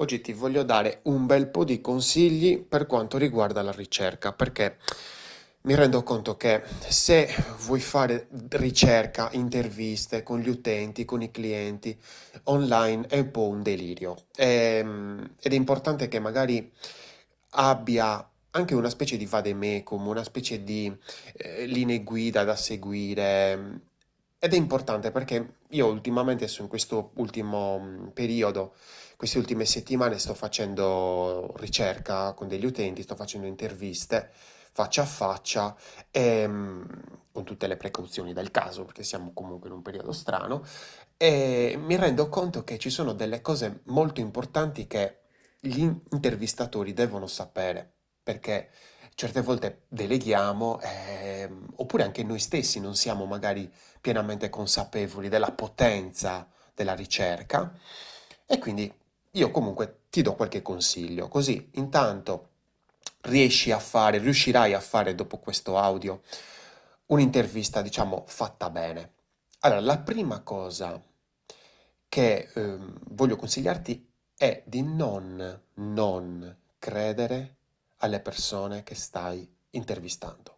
Oggi ti voglio dare un bel po' di consigli per quanto riguarda la ricerca, perché mi rendo conto che se vuoi fare ricerca, interviste con gli utenti, con i clienti, online è un po' un delirio. Ehm, ed è importante che magari abbia anche una specie di vademecum, una specie di eh, linee guida da seguire. Ed è importante perché io ultimamente, in questo ultimo mm, periodo, queste ultime settimane sto facendo ricerca con degli utenti, sto facendo interviste faccia a faccia, ehm, con tutte le precauzioni del caso, perché siamo comunque in un periodo strano, e mi rendo conto che ci sono delle cose molto importanti che gli intervistatori devono sapere, perché certe volte deleghiamo, ehm, oppure anche noi stessi non siamo magari pienamente consapevoli della potenza della ricerca e quindi io comunque ti do qualche consiglio, così intanto riesci a fare, riuscirai a fare dopo questo audio un'intervista, diciamo, fatta bene. Allora, la prima cosa che ehm, voglio consigliarti è di non, non credere alle persone che stai intervistando.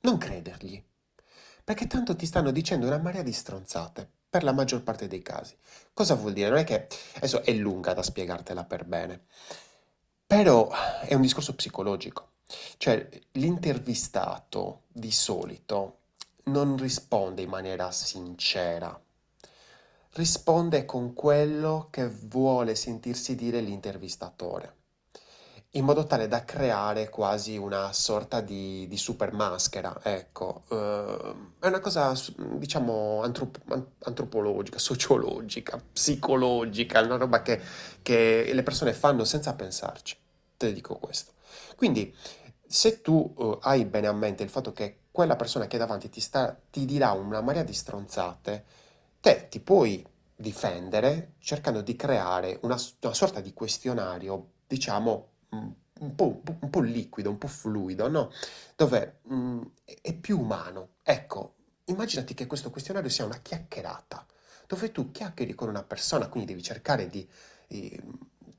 Non credergli, perché tanto ti stanno dicendo una marea di stronzate, per la maggior parte dei casi. Cosa vuol dire? Non è che adesso è lunga da spiegartela per bene, però è un discorso psicologico. Cioè, l'intervistato di solito non risponde in maniera sincera, risponde con quello che vuole sentirsi dire l'intervistatore in modo tale da creare quasi una sorta di, di super maschera, ecco. Eh, è una cosa, diciamo, antrop- an- antropologica, sociologica, psicologica, una roba che, che le persone fanno senza pensarci. Te dico questo. Quindi, se tu eh, hai bene a mente il fatto che quella persona che è davanti ti sta, ti dirà una marea di stronzate, te ti puoi difendere cercando di creare una, una sorta di questionario, diciamo, un po', un po' liquido, un po' fluido, no? Dove mm, è più umano. Ecco, immaginati che questo questionario sia una chiacchierata, dove tu chiacchieri con una persona, quindi devi cercare di, di-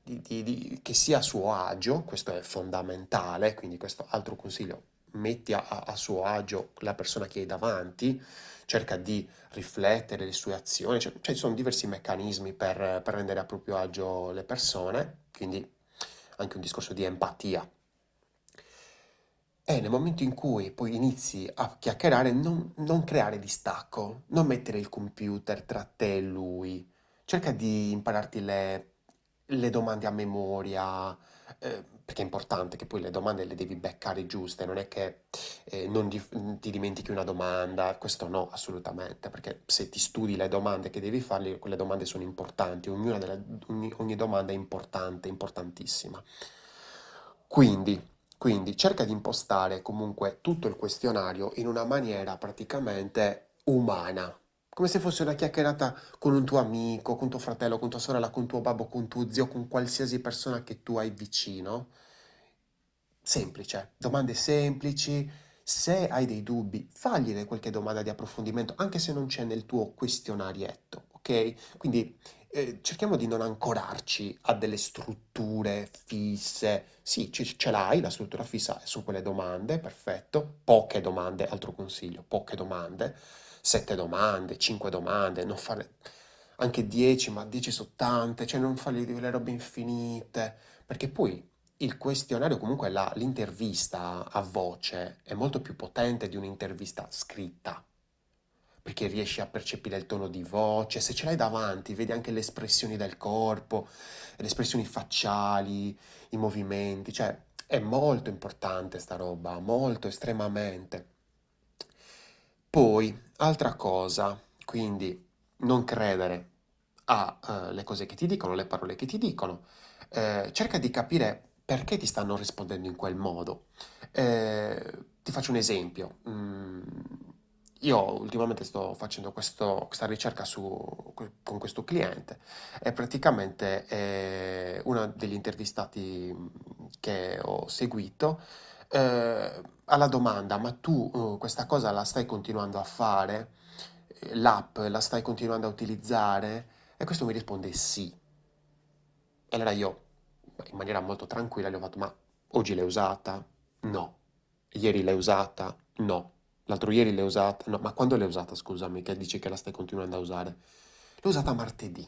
di- di- che sia a suo agio, questo è fondamentale, quindi questo altro consiglio, metti a, a- a suo agio la persona che hai davanti, cerca di riflettere le sue azioni, cioè, cioè ci sono diversi meccanismi per, per rendere a proprio agio le persone, quindi anche un discorso di empatia. E nel momento in cui poi inizi a chiacchierare, non, non creare distacco, non mettere il computer tra te e lui. Cerca di impararti le, le domande a memoria, eh, perché è importante che poi le domande le devi beccare giuste, non è che eh, non di- ti dimentichi una domanda, questo no, assolutamente, perché se ti studi le domande che devi farle, quelle domande sono importanti, delle- ogni, ogni domanda è importante, importantissima. Quindi, quindi cerca di impostare comunque tutto il questionario in una maniera praticamente umana, come se fosse una chiacchierata con un tuo amico, con tuo fratello, con tua sorella, con tuo babbo, con tuo zio, con qualsiasi persona che tu hai vicino. Semplice, domande semplici. Se hai dei dubbi, fagliene qualche domanda di approfondimento, anche se non c'è nel tuo questionarietto, ok? Quindi eh, cerchiamo di non ancorarci a delle strutture fisse. Sì, ce, ce l'hai, la struttura fissa su quelle domande, perfetto. Poche domande, altro consiglio, poche domande. Sette domande, cinque domande, non fare anche 10, ma 10 su tante, cioè non fargli delle robe infinite, perché poi il questionario, comunque la- l'intervista a voce è molto più potente di un'intervista scritta, perché riesci a percepire il tono di voce, se ce l'hai davanti, vedi anche le espressioni del corpo, le espressioni facciali, i movimenti, cioè è molto importante sta roba, molto, estremamente. Poi, altra cosa, quindi non credere alle cose che ti dicono, le parole che ti dicono, eh, cerca di capire perché ti stanno rispondendo in quel modo. Eh, ti faccio un esempio. Mm, io ultimamente sto facendo questo- questa ricerca su- con questo cliente e praticamente eh, uno degli intervistati che ho seguito eh, alla domanda, ma tu eh, questa cosa la stai continuando a fare? L'app la stai continuando a utilizzare? E questo mi risponde sì. E allora io in maniera molto tranquilla gli ho fatto, ma oggi l'hai usata? No. Ieri l'hai usata? No. L'altro ieri l'hai usata? No. Ma quando l'hai usata, scusami, che dici che la stai continuando a usare? L'ho usata martedì.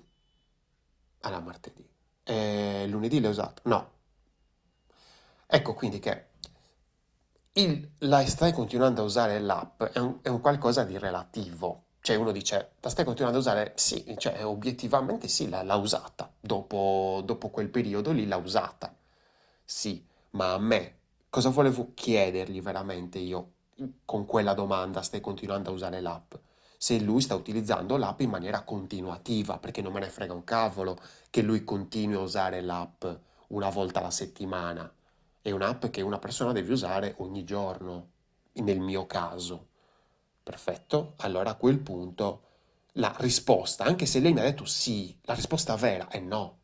Allora, martedì. E lunedì l'hai usata? No. Ecco quindi che il, la stai continuando a usare l'app è un, è un qualcosa di relativo. Cioè uno dice, la stai continuando a usare? Sì, cioè obiettivamente sì, l'ha, l'ha usata. Dopo, dopo quel periodo lì l'ha usata. Sì, ma a me cosa volevo chiedergli veramente io con quella domanda, stai continuando a usare l'app? Se lui sta utilizzando l'app in maniera continuativa, perché non me ne frega un cavolo che lui continui a usare l'app una volta alla settimana. È un'app che una persona deve usare ogni giorno, nel mio caso. Perfetto, allora a quel punto la risposta, anche se lei mi ha detto sì, la risposta vera è no.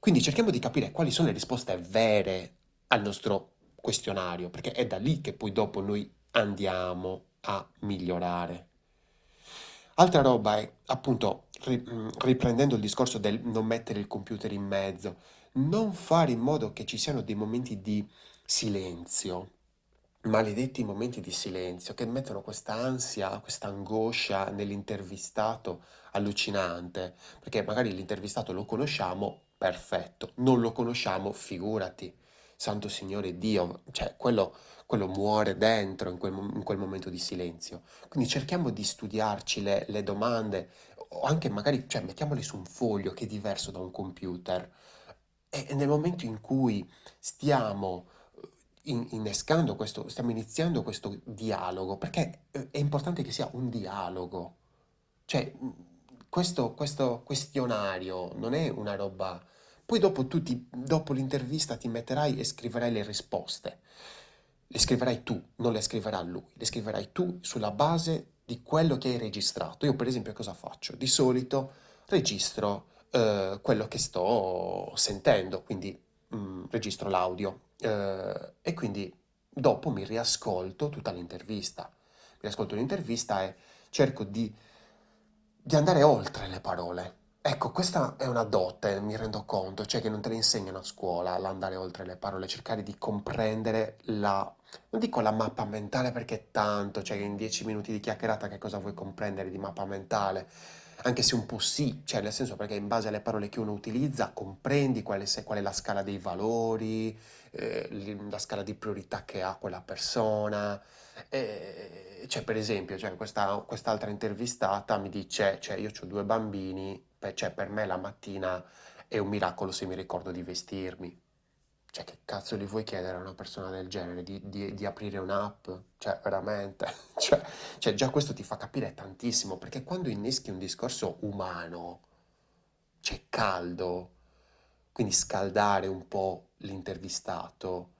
Quindi cerchiamo di capire quali sono le risposte vere al nostro questionario, perché è da lì che poi dopo noi andiamo a migliorare. Altra roba è, appunto, riprendendo il discorso del non mettere il computer in mezzo, non fare in modo che ci siano dei momenti di silenzio, maledetti momenti di silenzio che mettono questa ansia, questa angoscia nell'intervistato allucinante, perché magari l'intervistato lo conosciamo, perfetto, non lo conosciamo, figurati, Santo Signore Dio, cioè quello, quello muore dentro in quel, in quel, momento di silenzio. Quindi cerchiamo di studiarci le, le domande, o anche magari, cioè mettiamole su un foglio che è diverso da un computer. E nel momento in cui stiamo in- innescando questo, stiamo iniziando questo dialogo, perché eh, è importante che sia un dialogo. Cioè, mh, questo, questo questionario non è una roba... Poi dopo tu ti- dopo l'intervista ti metterai e scriverai le risposte. Le scriverai tu, non le scriverà lui, le scriverai tu sulla base di quello che hai registrato. Io per esempio cosa faccio? Di solito registro eh, quello che sto sentendo, quindi mm, registro l'audio eh, e quindi dopo mi riascolto tutta l'intervista. Mi riascolto l'intervista e cerco di, di andare oltre le parole. Ecco, questa è una dote, mi rendo conto, cioè che non te le insegnano a scuola l'andare oltre le parole, cercare di comprendere la, non dico la mappa mentale perché è tanto, cioè in dieci minuti di chiacchierata che cosa vuoi comprendere di mappa mentale, anche se un po' sì, cioè nel senso perché in base alle parole che uno utilizza comprendi quale, se- qual è la scala dei valori, eh, la scala di priorità che ha quella persona. Eh, cioè, per esempio, cioè, questa, quest'altra intervistata mi dice, cioè, io ho due bambini, cioè, per me la mattina è un miracolo se mi ricordo di vestirmi. Cioè, che cazzo gli vuoi chiedere a una persona del genere di, di- di aprire un'app? Cioè, veramente. Cioè, cioè, già questo ti fa capire tantissimo, perché quando inneschi un discorso umano, c'è caldo, quindi scaldare un po' l'intervistato,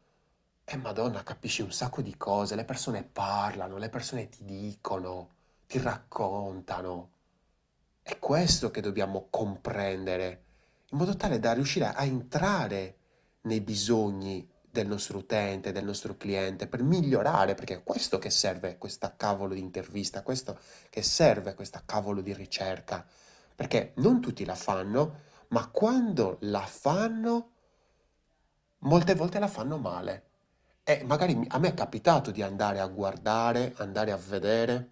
e Madonna, capisci un sacco di cose, le persone parlano, le persone ti dicono, ti raccontano. È questo che dobbiamo comprendere, in modo tale da riuscire a entrare nei bisogni del nostro utente, del nostro cliente, per migliorare, perché è questo che serve questa cavolo di intervista, questo che serve questa cavolo di ricerca, perché non tutti la fanno, ma quando la fanno, molte volte la fanno male. E magari a me è capitato di andare a guardare, andare a vedere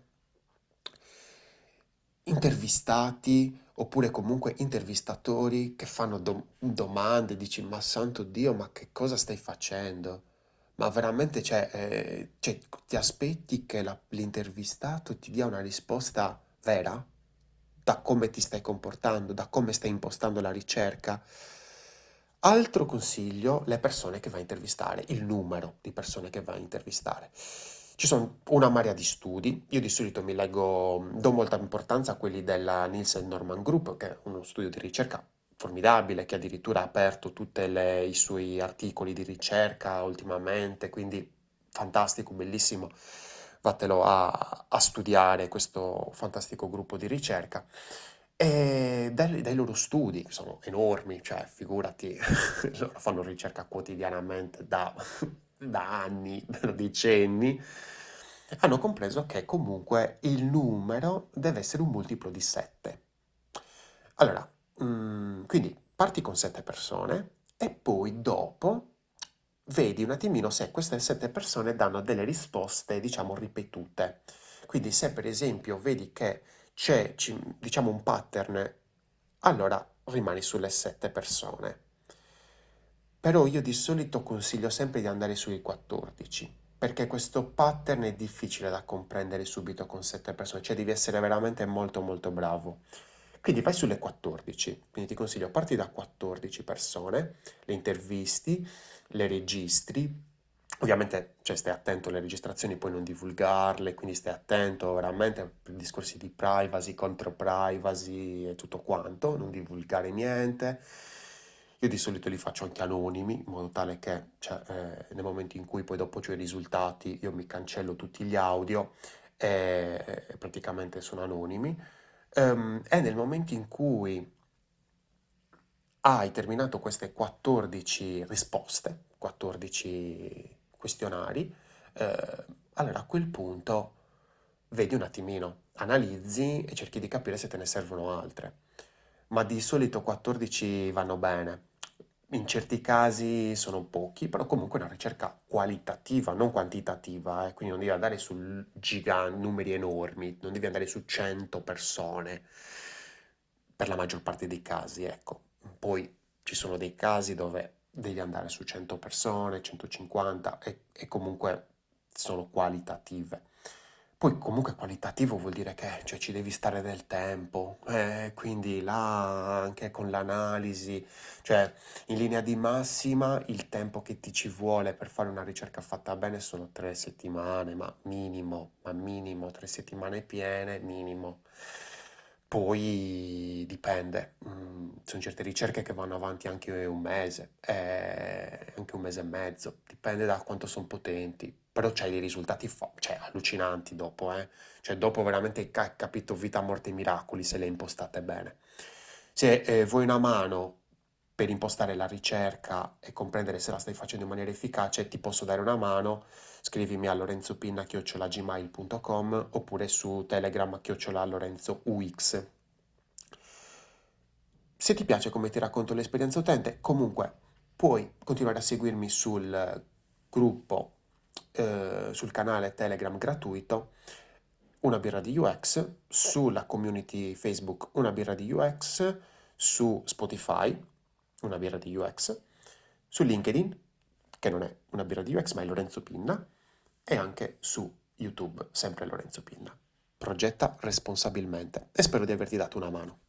intervistati oppure comunque intervistatori che fanno dom- domande, dici, ma santo Dio, ma che cosa stai facendo? Ma veramente, cioè, eh, cioè, ti aspetti che la- l'intervistato ti dia una risposta vera? Da come ti stai comportando, da come stai impostando la ricerca? Altro consiglio, le persone che vai a intervistare, il numero di persone che vai a intervistare. Ci sono una marea di studi, io di solito mi leggo, do molta importanza a quelli della Nielsen Norman Group, che è uno studio di ricerca formidabile, che addirittura ha aperto tutti i suoi articoli di ricerca ultimamente, quindi fantastico, bellissimo, vattelo a, a studiare questo fantastico gruppo di ricerca. E dai, dai loro studi, che sono enormi, cioè figurati, fanno ricerca quotidianamente da, da anni, da decenni, hanno compreso che comunque il numero deve essere un multiplo di 7. Allora, mm, quindi parti con 7 persone e poi dopo vedi un attimino se queste sette persone danno delle risposte, diciamo, ripetute. Quindi se per esempio vedi che c'è, diciamo, un pattern, allora rimani sulle sette persone. Però io di solito consiglio sempre di andare sui 14, perché questo pattern è difficile da comprendere subito con sette persone, cioè devi essere veramente molto molto bravo. Quindi vai sulle 14, quindi ti consiglio parti da 14 persone, le intervisti, le registri, ovviamente cioè, stai attento alle registrazioni, poi non divulgarle, quindi stai attento veramente ai discorsi di privacy, contro privacy e tutto quanto, non divulgare niente. Io di solito li faccio anche anonimi, in modo tale che cioè, eh, nel momento in cui poi dopo ho i risultati, io mi cancello tutti gli audio e, e praticamente sono anonimi. Um, è nel momento in cui hai terminato queste 14 risposte, 14 questionari, eh, allora a quel punto vedi un attimino, analizzi e cerchi di capire se te ne servono altre. Ma di solito 14 vanno bene. In certi casi sono pochi, però comunque è una ricerca qualitativa, non quantitativa, eh, quindi non devi andare su numeri enormi, non devi andare su 100 persone, per la maggior parte dei casi, ecco. Poi ci sono dei casi dove devi andare su 100 persone, 150 e, e comunque sono qualitative. Poi comunque qualitativo vuol dire che cioè, ci devi stare del tempo, eh, quindi là anche con l'analisi, cioè in linea di massima il tempo che ti ci vuole per fare una ricerca fatta bene sono tre settimane, ma minimo, ma minimo, tre settimane piene, minimo. Poi dipende, mm, sono certe ricerche che vanno avanti anche un mese, eh, anche un mese e mezzo, dipende da quanto sono potenti, però c'hai dei risultati fo- cioè, allucinanti dopo, eh. Cioè dopo veramente hai ca- capito vita, morte e miracoli se le impostate bene. Se eh, vuoi una mano per impostare la ricerca e comprendere se la stai facendo in maniera efficace, ti posso dare una mano, scrivimi a lorenzopinna.gmail.com oppure su Telegram chiocciolalorenzoux. Se ti piace come ti racconto l'esperienza utente, comunque puoi continuare a seguirmi sul gruppo, eh, sul canale Telegram gratuito Una birra di UX, sulla community Facebook Una birra di UX, su Spotify una birra di UX, su LinkedIn, che non è una birra di UX ma è Lorenzo Pinna, e anche su YouTube, sempre Lorenzo Pinna. Progetta responsabilmente e spero di averti dato una mano.